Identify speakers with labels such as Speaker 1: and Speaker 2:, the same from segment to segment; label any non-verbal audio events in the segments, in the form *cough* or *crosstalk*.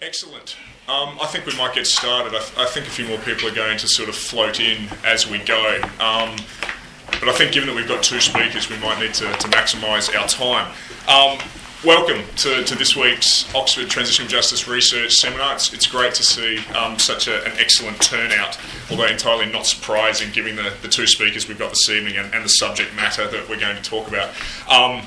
Speaker 1: Excellent. Um, I think we might get started. I, th- I, think a few more people are going to sort of float in as we go. Um, but I think given that we've got two speakers, we might need to, to maximise our time. Um, welcome to, to, this week's Oxford Transitional Justice Research Seminar. It's, it's great to see um, such a, an excellent turnout, although entirely not surprising given the, the two speakers we've got this evening and, and, the subject matter that we're going to talk about. Um,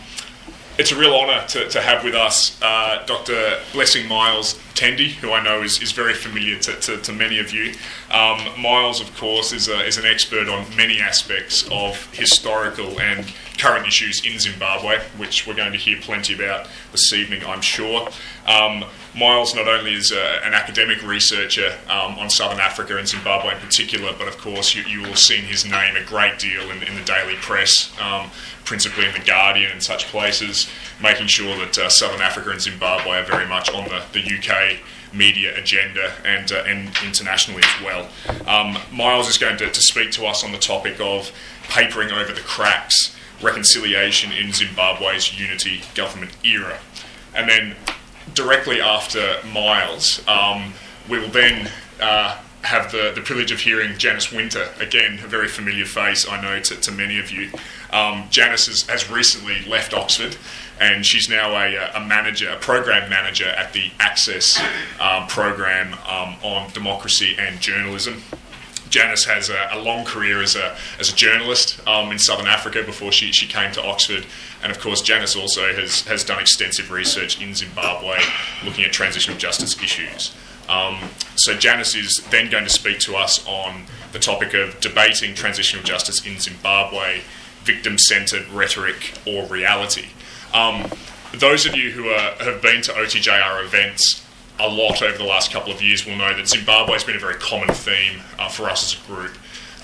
Speaker 1: it's a real honour to, to, have with us uh, Dr. Blessing Miles Tendi, who I know is, is very familiar to, to, to many of you. Um, Miles, of course, is, a, is an expert on many aspects of historical and current issues in Zimbabwe, which we're going to hear plenty about this evening, I'm sure. Um, Miles not only is a, an academic researcher um, on Southern Africa and Zimbabwe in particular, but of course you, you will have seen his name a great deal in, in the daily press, um, principally in The Guardian and such places, making sure that uh, Southern Africa and Zimbabwe are very much on the, the UK media agenda and, uh, and internationally as well. Um, Miles is going to, to speak to us on the topic of papering over the cracks reconciliation in Zimbabwe's unity government era. And then directly after Miles, um, we will then uh, have the, the privilege of hearing Janice Winter, again, a very familiar face, I know, to, to many of you. Um, Janice has, has, recently left Oxford and she's now a, a, manager, a program manager at the Access um, program um, on democracy and journalism. Janice has a, a, long career as a, as a journalist um, in Southern Africa before she, she came to Oxford. And of course, Janice also has, has done extensive research in Zimbabwe looking at transitional justice issues. Um, so, Janice is then going to speak to us on the topic of debating transitional justice in Zimbabwe, victim centered rhetoric or reality. Um, those of you who are, have been to OTJR events a lot over the last couple of years will know that Zimbabwe has been a very common theme uh, for us as a group.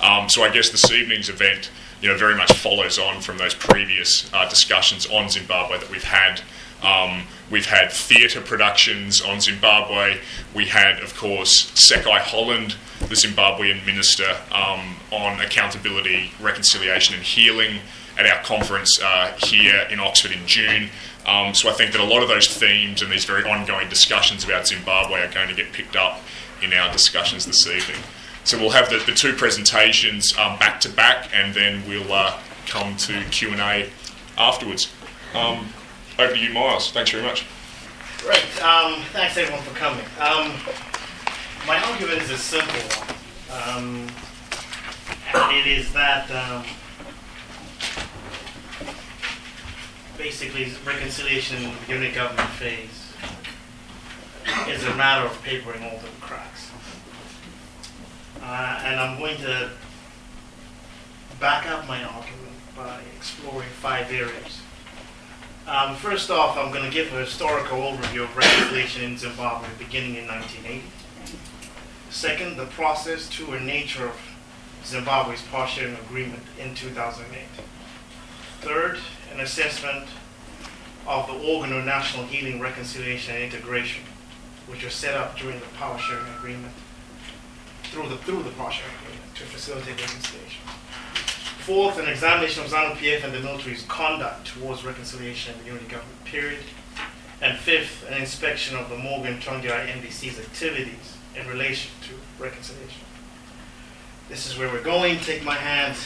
Speaker 1: Um, so I guess this evening's event, you know, very much follows on from those previous uh, discussions on Zimbabwe that we've had. Um, we've had theatre productions on Zimbabwe. We had, of course, Sekai Holland, the Zimbabwean minister, um, on accountability, reconciliation, and healing at our conference uh, here in Oxford in June. Um, so I think that a lot of those themes and these very ongoing discussions about Zimbabwe are going to get picked up in our discussions this evening. So we'll have the, the two presentations um, back to back, and then we'll uh, come to Q and A afterwards. Um, over to you, Miles. Thanks very much.
Speaker 2: Great. Um, thanks everyone for coming. Um, my argument is a simple one, um, and it is that basically reconciliation in the unit government phase is a matter of papering all the cracks. Uh, and I'm going to back up my argument by exploring five areas. Um, first off, I'm going to give a historical overview of reconciliation in Zimbabwe beginning in 1980. Second, the process to and nature of Zimbabwe's power-sharing agreement in 2008. Third, an assessment of the organ of national healing, reconciliation, and integration, which was set up during the power sharing agreement, through the through the power sharing agreement to facilitate reconciliation. Fourth, an examination of ZANU-PF and the military's conduct towards reconciliation in the unity government period. And fifth, an inspection of the Morgan Tsvangirai MDC's activities in relation to reconciliation. This is where we're going. Take my hand.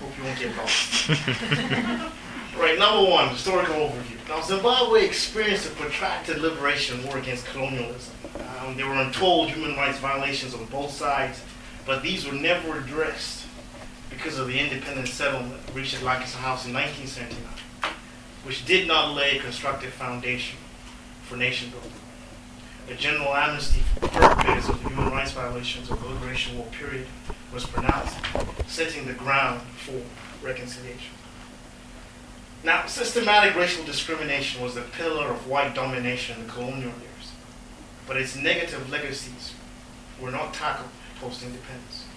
Speaker 2: Hope you won't get lost. *laughs* Right, number one, historical overview. Now, Zimbabwe experienced a protracted liberation war against colonialism. Um, there were untold human rights violations on both sides, but these were never addressed because of the independent settlement reached at Lancaster House in 1979, which did not lay a constructive foundation for nation building. A general amnesty for perpetrators of human rights violations of the Liberation War period was pronounced, setting the ground for reconciliation. Now, systematic racial discrimination was the pillar of white domination in the colonial years, but its negative legacies were not tackled post independence.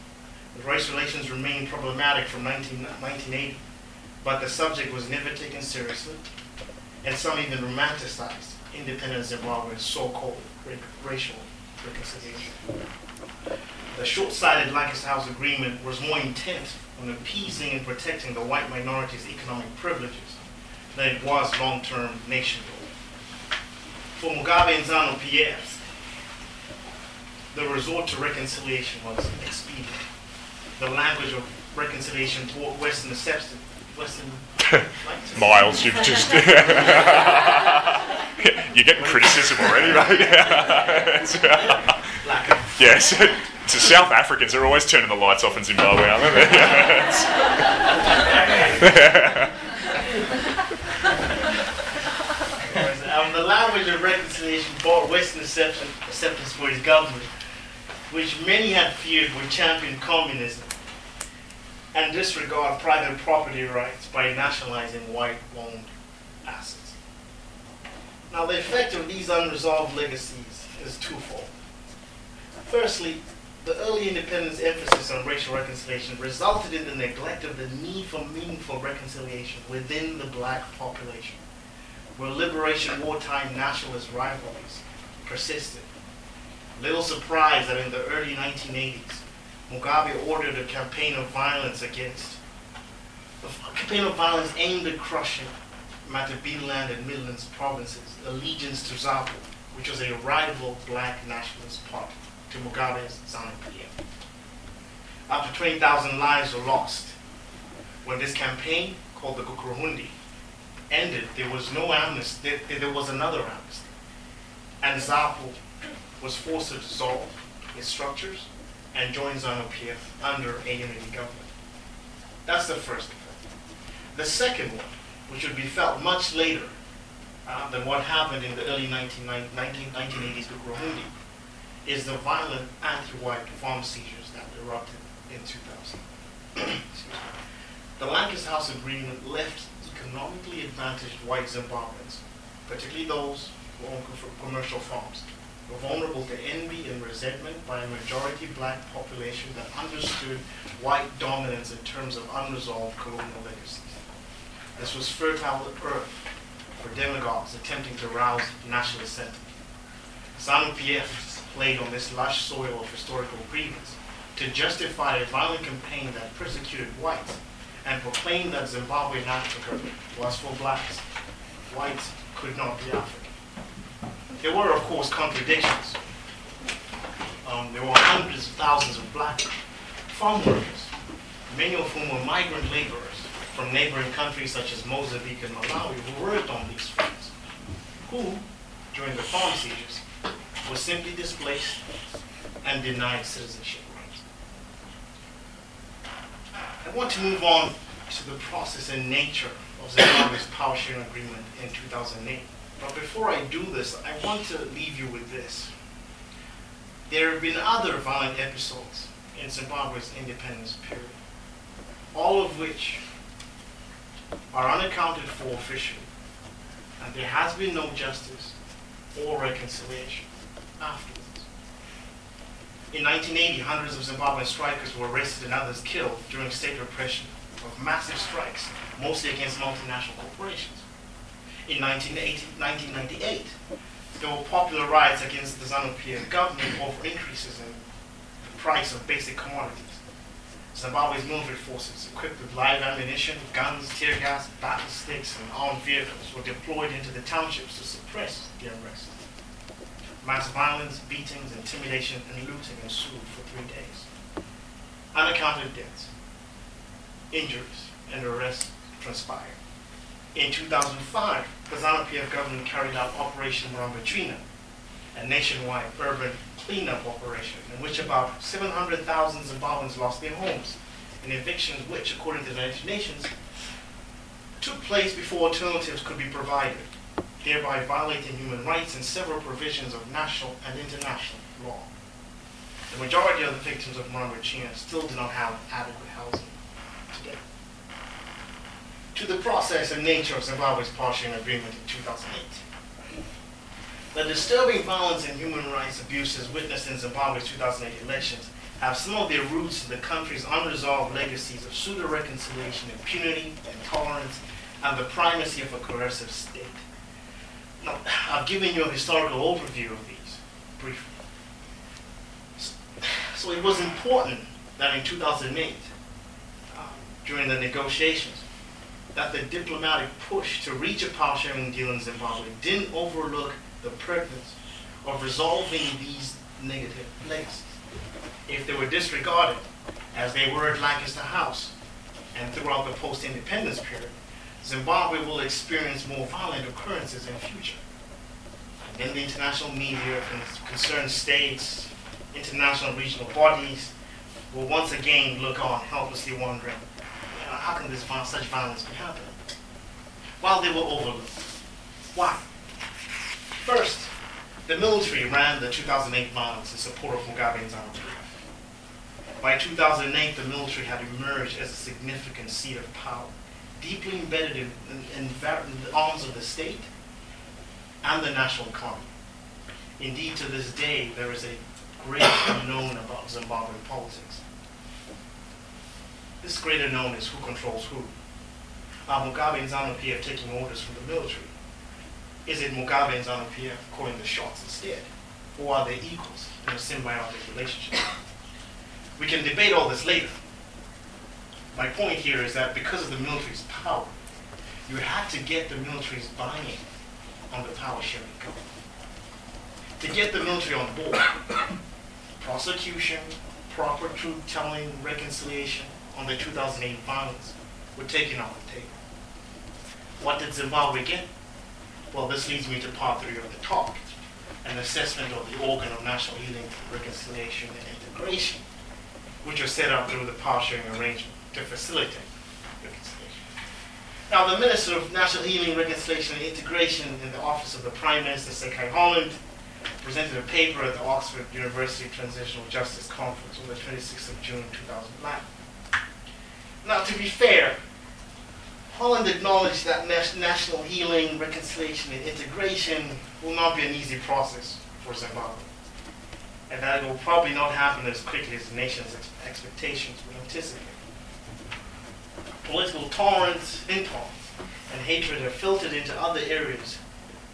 Speaker 2: Race relations remained problematic from 19, 1980, but the subject was never taken seriously, and some even romanticized independent Zimbabwe's so called racial reconciliation. The short sighted Lancaster House Agreement was more intent on appeasing and protecting the white minority's economic privileges than it was long-term nation building. For Mugabe and ZANU-PF, the resort to reconciliation was expedient. The language of reconciliation brought Western acceptance. Western *laughs*
Speaker 1: Miles, you've just *laughs* you're getting criticism already, mate. *laughs* yes, to South Africans, they're always turning the lights off in Zimbabwe, aren't they?
Speaker 2: um, the language of reconciliation brought Western acceptance, acceptance for his government, which many had feared would champion communism and disregard private property rights by nationalizing white-owned assets. Now, the effect of these unresolved legacies is twofold. Firstly, the early independence emphasis on racial reconciliation resulted in the neglect of the need for meaningful reconciliation within the black population, where liberation wartime nationalist rivalries persisted. Little surprise that in the early 1980s, Mugabe ordered a campaign of violence against, a campaign of violence aimed at crushing Matabeleland and Midlands provinces, allegiance to ZAPU, which was a rival black nationalist party to Mugabe's ZANU-PF. After 20,000 lives were lost, when this campaign, called the Gukurahundi, ended, there was no amnesty, there, there was another amnesty. And ZAPU was forced to dissolve its structures and join ZANU-PF under a unity government. That's the first. The second one, which would be felt much later uh, than what happened in the early 19, 1980s with Rohingya, is the violent anti-white farm seizures that erupted in 2000. *coughs* the Lancaster House Agreement left economically advantaged white Zimbabweans, particularly those who own commercial farms, were vulnerable to envy and resentment by a majority black population that understood white dominance in terms of unresolved colonial legacies. This was fertile earth for demagogues attempting to rouse nationalist sentiment. ZANU-PF played on this lush soil of historical grievance to justify a violent campaign that persecuted whites and proclaimed that Zimbabwe and Africa was for blacks. Whites could not be African. There were, of course, contradictions. Um, there were hundreds of thousands of black farm workers, many of whom were migrant laborers from neighboring countries such as Mozambique and Malawi who worked on these farms, who, during the farm seizures, were simply displaced and denied citizenship rights. I want to move on to the process and nature of Zimbabwe's power sharing agreement in 2008. But before I do this, I want to leave you with this. There have been other violent episodes in Zimbabwe's independence period, all of which are unaccounted for officially, and there has been no justice or reconciliation afterwards. In 1980, hundreds of Zimbabwean strikers were arrested and others killed during state repression of massive strikes, mostly against multinational corporations in 1998. There were popular riots against the ZANU-PF government over increases in the price of basic commodities. Zimbabwe's military forces, equipped with live ammunition, guns, tear gas, battle sticks, and armed vehicles, were deployed into the townships to suppress the unrest. Mass violence, beatings, intimidation, and looting ensued for three days. Unaccounted deaths, injuries, and arrests transpired. In 2005, the ZANU-PF government carried out Operation Murambatsvina, a nationwide urban cleanup operation in which about 700,000 Zimbabweans lost their homes, and evictions which, according to the United Nations, took place before alternatives could be provided, thereby violating human rights and several provisions of national and international law. The majority of the victims of Murambatsvina still do not have adequate housing to the process and nature of Zimbabwe's partial agreement in 2008. The disturbing violence and human rights abuses witnessed in Zimbabwe's 2008 elections have some of their roots in the country's unresolved legacies of pseudo-reconciliation, impunity, intolerance, and the primacy of a coercive state. Now, I've given you a historical overview of these briefly. So it was important that in 2008, uh, during the negotiations, that the diplomatic push to reach a power sharing deal in Zimbabwe didn't overlook the pertinence of resolving these negative legacies. If they were disregarded, as they were at Lancaster House and throughout the post-independence period, Zimbabwe will experience more violent occurrences in future. And then the international media, concerned states, international regional bodies will once again look on, helplessly wondering, how can this such violence be happening? While they were overlooked. Why? First, the military ran the 2008 violence in support of Mugabe and ZANU-PF. By 2008, the military had emerged as a significant seat of power, deeply embedded in, in, in the arms of the state and the national economy. Indeed, to this day, there is a great unknown about Zimbabwean politics. This greater known as who controls who. Are Mugabe and ZANU-PF taking orders from the military? Is it Mugabe and ZANU-PF calling the shots instead? Or are they equals in a symbiotic relationship? We can debate all this later. My point here is that because of the military's power, you had to get the military's buy-in on the power sharing government. To get the military on board, *coughs* prosecution, proper truth telling, reconciliation on the 2008 violence were taken off the table. What did Zimbabwe get? Well, this leads me to part three of the talk an assessment of the organ of national healing, reconciliation, and integration, which was set up through the power sharing arrangement to facilitate reconciliation. Now, the Minister of National Healing, Reconciliation, and Integration in the Office of the Prime Minister, Sekai Holland, presented a paper at the Oxford University Transitional Justice Conference on the 26th of June 2009. Now, to be fair, Holland acknowledged that national healing, reconciliation, and integration will not be an easy process for Zimbabwe, and that it will probably not happen as quickly as the nation's ex- expectations would anticipate. Political tolerance, intolerance, and hatred have filtered into other areas,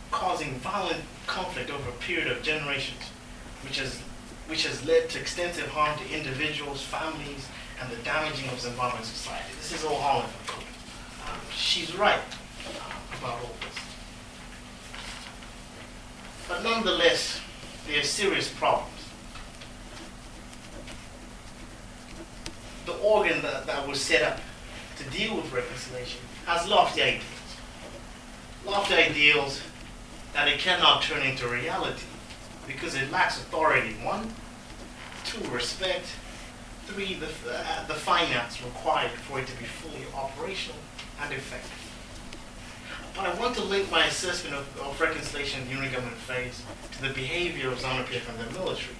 Speaker 2: causing violent conflict over a period of generations, which has, which has led to extensive harm to individuals, families, and the damaging of Zimbabwean society. This is all Holland um, she's right uh, about all this. But nonetheless, there are serious problems. The organ that, that was set up to deal with reconciliation has lofty ideals. Lofty ideals that it cannot turn into reality because it lacks authority, one, two, respect, three, the, uh, the finance required for it to be fully operational, and effective. But I want to link my assessment of, of reconciliation in the uniggovernment phase to the behavior of ZANU-PF and the military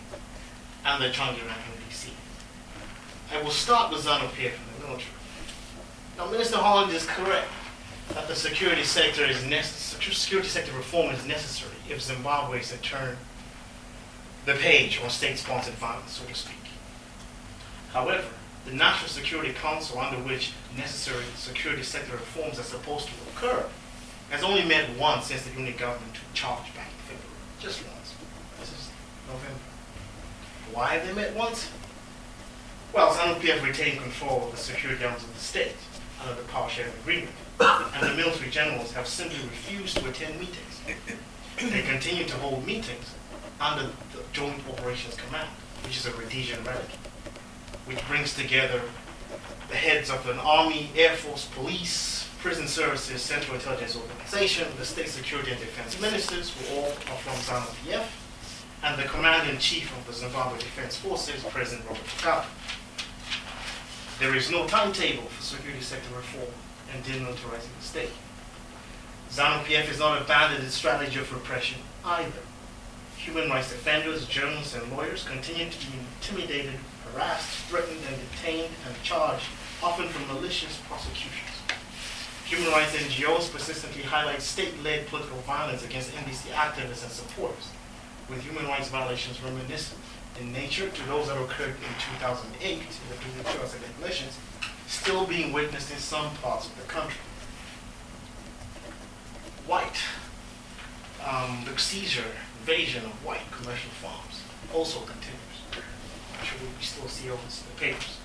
Speaker 2: and the Tsvangirai MDC. I will start with ZANU-PF and the military. Now, Minister Holland is correct that the security sector is security sector reform is necessary if Zimbabwe is to turn the page on state-sponsored violence, so to speak. However, the National Security Council, under which necessary security sector reforms are supposed to occur, has only met once since the unit government took charge back in February. Just once. This is November. Why have they met once? Well, ZANU-PF retained control of the security arms of the state under the power sharing agreement, and the military generals have simply refused to attend meetings. They continue to hold meetings under the Joint Operations Command, which is a Rhodesian relic which brings together the heads of an Army, Air Force, Police, Prison Services, Central Intelligence Organization, the State Security and Defense Ministers, who all are from ZANU-PF, and the Commander-in-Chief of the Zimbabwe Defense Forces, President Robert Mugabe. There is no timetable for security sector reform and demilitarizing the state. ZANU-PF has not abandoned its strategy of repression either. Human rights defenders, journalists, and lawyers continue to be intimidated harassed, threatened, and detained and charged, often for malicious prosecutions. Human rights NGOs persistently highlight state-led political violence against MDC activists and supporters, with human rights violations reminiscent in nature to those that occurred in 2008 in the previous elections, still being witnessed in some parts of the country. White, um, the seizure, invasion of white commercial farms also continues sure we still see over the papers.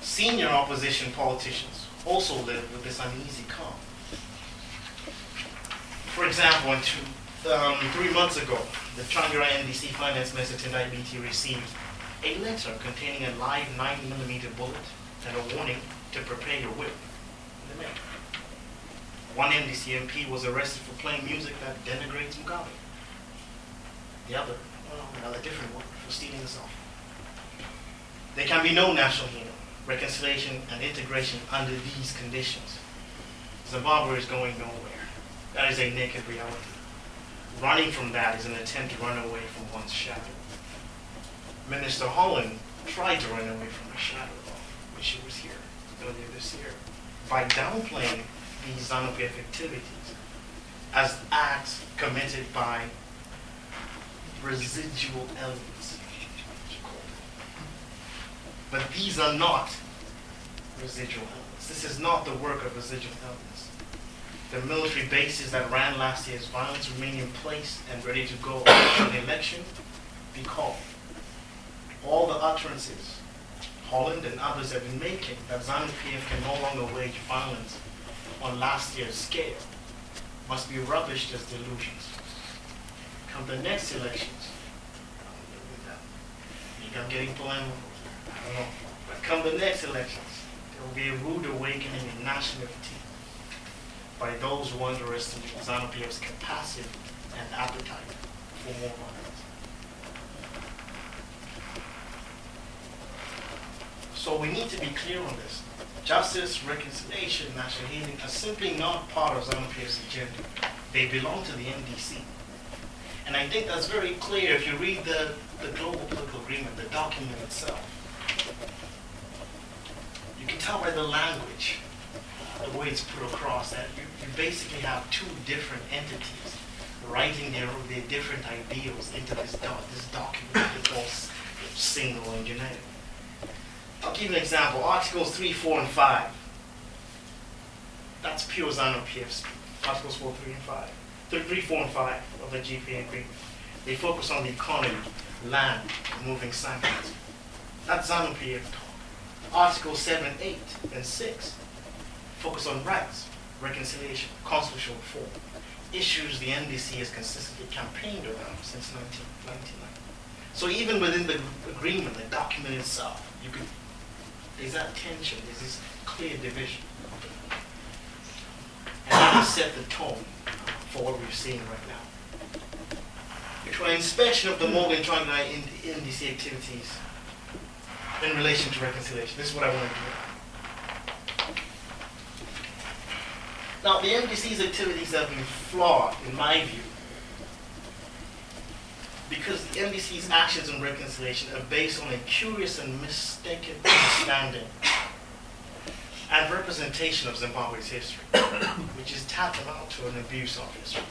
Speaker 2: Senior opposition politicians also live with this uneasy calm. For example, in two, um, three months ago, the Tsvangirai MDC finance minister Tendai Biti received a letter containing a live 9mm bullet and a warning to prepare your whip in the mail. One MDC MP was arrested for playing music that denigrates Mugabe. The other, well, another different one, for stealing cell phone. There can be no national healing, reconciliation, and integration under these conditions. Zimbabwe is going nowhere. That is a naked reality. Running from that is an attempt to run away from one's shadow. Minister Holland tried to run away from her shadow when she was here earlier this year by downplaying these ZANU-PF activities as acts committed by residual elements. But these are not residual elements. This is not the work of residual elements. The military bases that ran last year's violence remain in place and ready to go *coughs* should the election be called. All the utterances Holland and others have been making that ZANU-PF can no longer wage violence on last year's scale must be rubbished as delusions. Come the next elections, I'm getting polemical, I don't know, but come the next elections, there will be a rude awakening in nationality by those who underestimate ZANU-PF's capacity and appetite for more violence. So we need to be clear on this. Justice, reconciliation, national healing are simply not part of ZANU-PF's agenda. They belong to the MDC. And I think that's very clear if you read the, the Global Political Agreement, the document itself. You can tell by the language, the way it's put across, that you, you basically have two different entities writing their, their different ideals into this, doc, this document. It's all single and generic. I'll give you an example. Articles 3, 4, and 5. That's pure ZANU-PF. Articles 4, 3, and 5. 3, 4, and 5 of the GPA agreement. They focus on the economy, land, moving sanctions. That's ZANU-PF talk. Articles 7, 8, and 6 focus on rights, reconciliation, constitutional reform. Issues the MDC has consistently campaigned around since 1999. So even within the agreement, the document itself, you could there's that tension, there's this clear division. And that set the tone for what we're seeing right now. For an inspection of the Morgan Tsvangirai MDC activities in relation to reconciliation, this is what I want to do. Now, the MDC's activities have been flawed, in my view, because the MDC's actions on reconciliation are based on a curious and mistaken *coughs* understanding and representation of Zimbabwe's history, *coughs* which is tantamount to an abuse of history.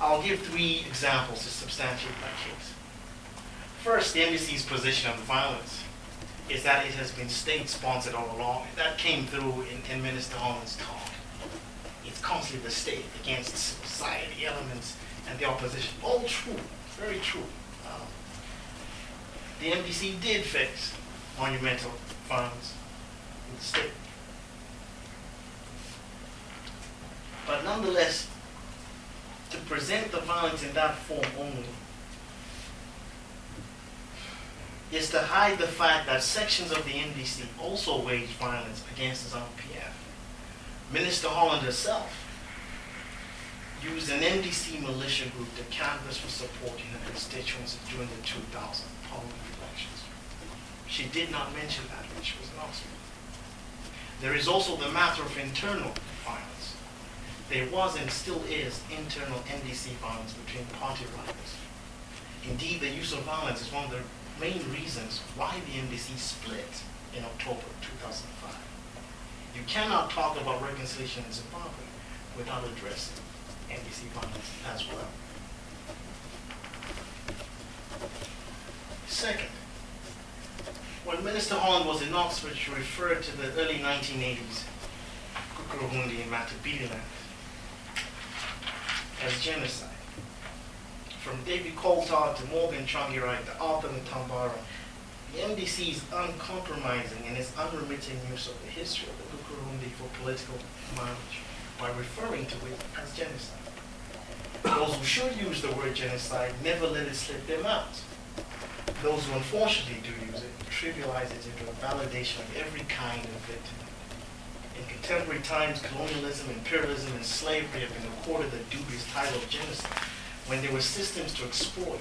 Speaker 2: I'll give three examples to substantiate my case. First, the MDC's position on violence is that it has been state-sponsored all along. That came through in, in Minister Holland's talk. It's constantly the state against society elements and the opposition. All true very true. Um, the MDC did fix monumental violence in the state. But nonetheless, to present the violence in that form only is to hide the fact that sections of the MDC also waged violence against the ZANU-PF. Minister Holland herself used an MDC militia group to canvass for support in her constituency during the 2000 parliament elections. She did not mention that when she was announced. There is also the matter of internal violence. There was and still is internal MDC violence between party rivals. Indeed, the use of violence is one of the main reasons why the MDC split in October 2005. You cannot talk about reconciliation in Zimbabwe without addressing MDC violence as well. Second, when Minister Holland was in Oxford, she referred to the early 1980s Gukurahundi and Matabeleland as genocide. From David Coltart to Morgan Tsvangirai to Arthur Mutambara, the MDC is uncompromising in its unremitting use of the history of the Gukurahundi for political mileage by referring to it as genocide. those who should use the word genocide never let it slip their mouths. Those who unfortunately do use it trivialize it into a validation of every kind of victim. In contemporary times, colonialism, imperialism, and slavery have been accorded the dubious title of genocide when there were systems to exploit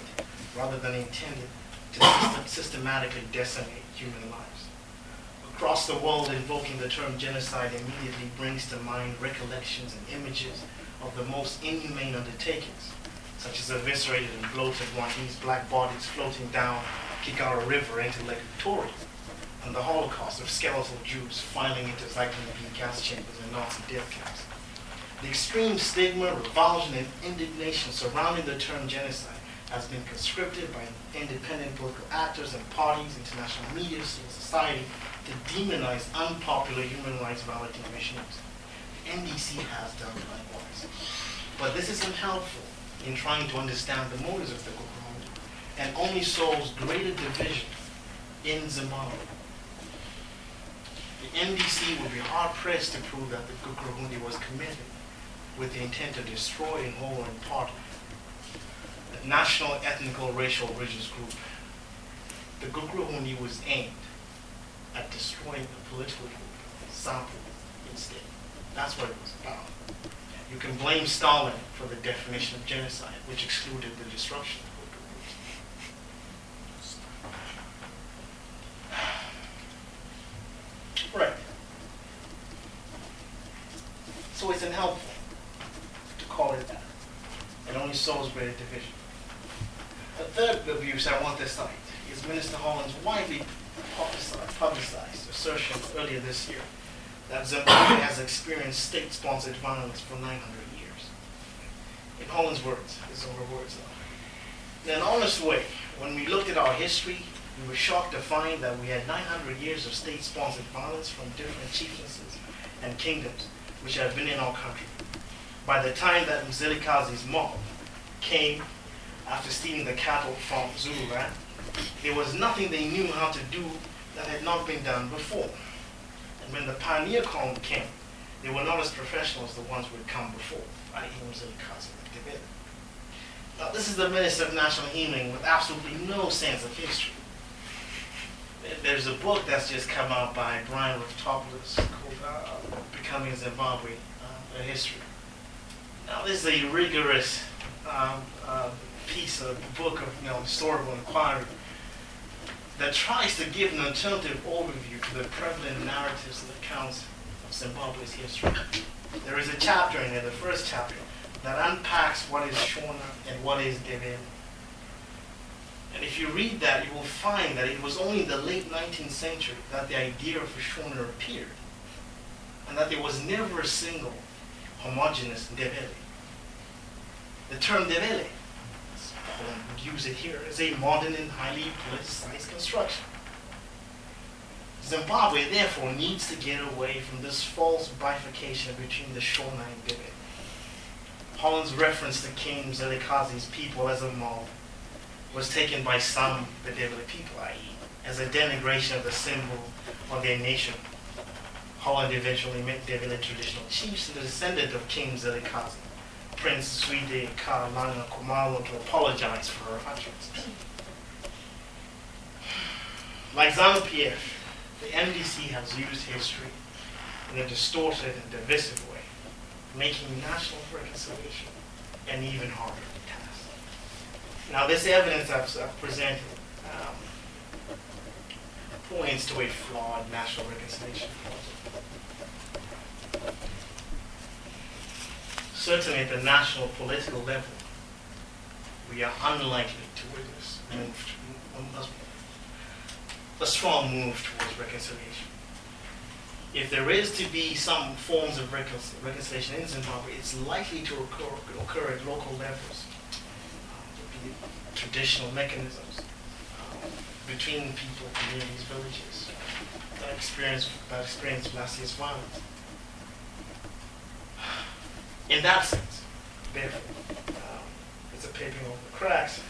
Speaker 2: rather than intended to system- systematically decimate human lives. Across the world, invoking the term genocide immediately brings to mind recollections and images of the most inhumane undertakings, such as eviscerated and bloated Rwandese black bodies floating down Kagera River into Lake Victoria, and the Holocaust of skeletal Jews filing into Zyklon gas chambers and Nazi death camps. The extreme stigma, revulsion, and indignation surrounding the term genocide has been conscripted by independent political actors and parties, international media, civil society, to demonize unpopular human rights violating regimes. The MDC has done likewise. But this isn't helpful in trying to understand the motives of the Gukurahundi and only sows greater division in Zimbabwe. The MDC would be hard pressed to prove that the Gukurahundi was committed with the intent to destroy in whole or in part the national ethnical racial religious group. The Gukurahundi was aimed at destroying the political group, sample instead. That's what it was about. You can blame Stalin for the definition of genocide, which excluded the destruction of political groups. Right. So it's unhelpful to call it that. It only sows greater division. The third abuse I want to cite is Minister Holland's widely publicized, publicized assertion earlier this year that Zimbabwe has experienced state-sponsored violence for 900 years. In Holland's words, his own words now. In an honest way, when we looked at our history, we were shocked to find that we had 900 years of state-sponsored violence from different chieftaincies and kingdoms which had been in our country. By the time that Mzilikazi's mob came after stealing the cattle from Zululand, there was nothing they knew how to do that had not been done before. And when the pioneer column came, they were not as professional as the ones who had come before, i.e. Mzilikazi and. Now, this is the Minister of National Healing with absolutely no sense of history. There's a book that's just come out by Brian Raftopoulos called uh, Becoming Zimbabwe, uh, A History. Now, this is a rigorous um, uh, piece of book of you know, historical inquiry that tries to give an alternative overview to the prevalent narratives and accounts of Zimbabwe's history. There is a chapter in there, the first chapter, that unpacks what is Shona and what is Ndebele. And if you read that, you will find that it was only in the late 19th century that the idea of a Shona appeared, and that there was never a single homogenous Ndebele. The term Ndebele, Paul would use it here, is a modern and highly politicized construction. Zimbabwe, therefore, needs to get away from this false bifurcation between the Shona and Ndebele. Holland's reference to King Mzilikazi's people as a mob was taken by some Ndebele people, i.e., as a denigration of the symbol of their nation. Holland eventually met Ndebele traditional chiefs and the descendant of King Mzilikazi, Prince Zwide Kalanga Khumalo, to apologize for her utterances. Like ZANU-PF, the MDC has used history in a distorted and divisive way, making national reconciliation an even harder. Now, this evidence I've, I've presented um, points to a flawed national reconciliation. Certainly, at the national political level, we are unlikely to witness a strong move towards reconciliation. If there is to be some forms of reconciliation in Zimbabwe, it's likely to occur, occur at local levels traditional mechanisms um, between people, communities, villages that experience that experience massive violence. In that sense, therefore, um, it's a papering over the cracks,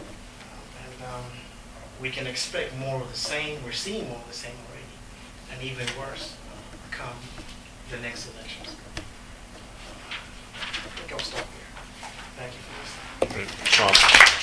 Speaker 2: um, and um, we can expect more of the same. We're seeing more of the same already, and even worse uh, come the next elections. I think I'll stop here. Thank you
Speaker 1: Sean.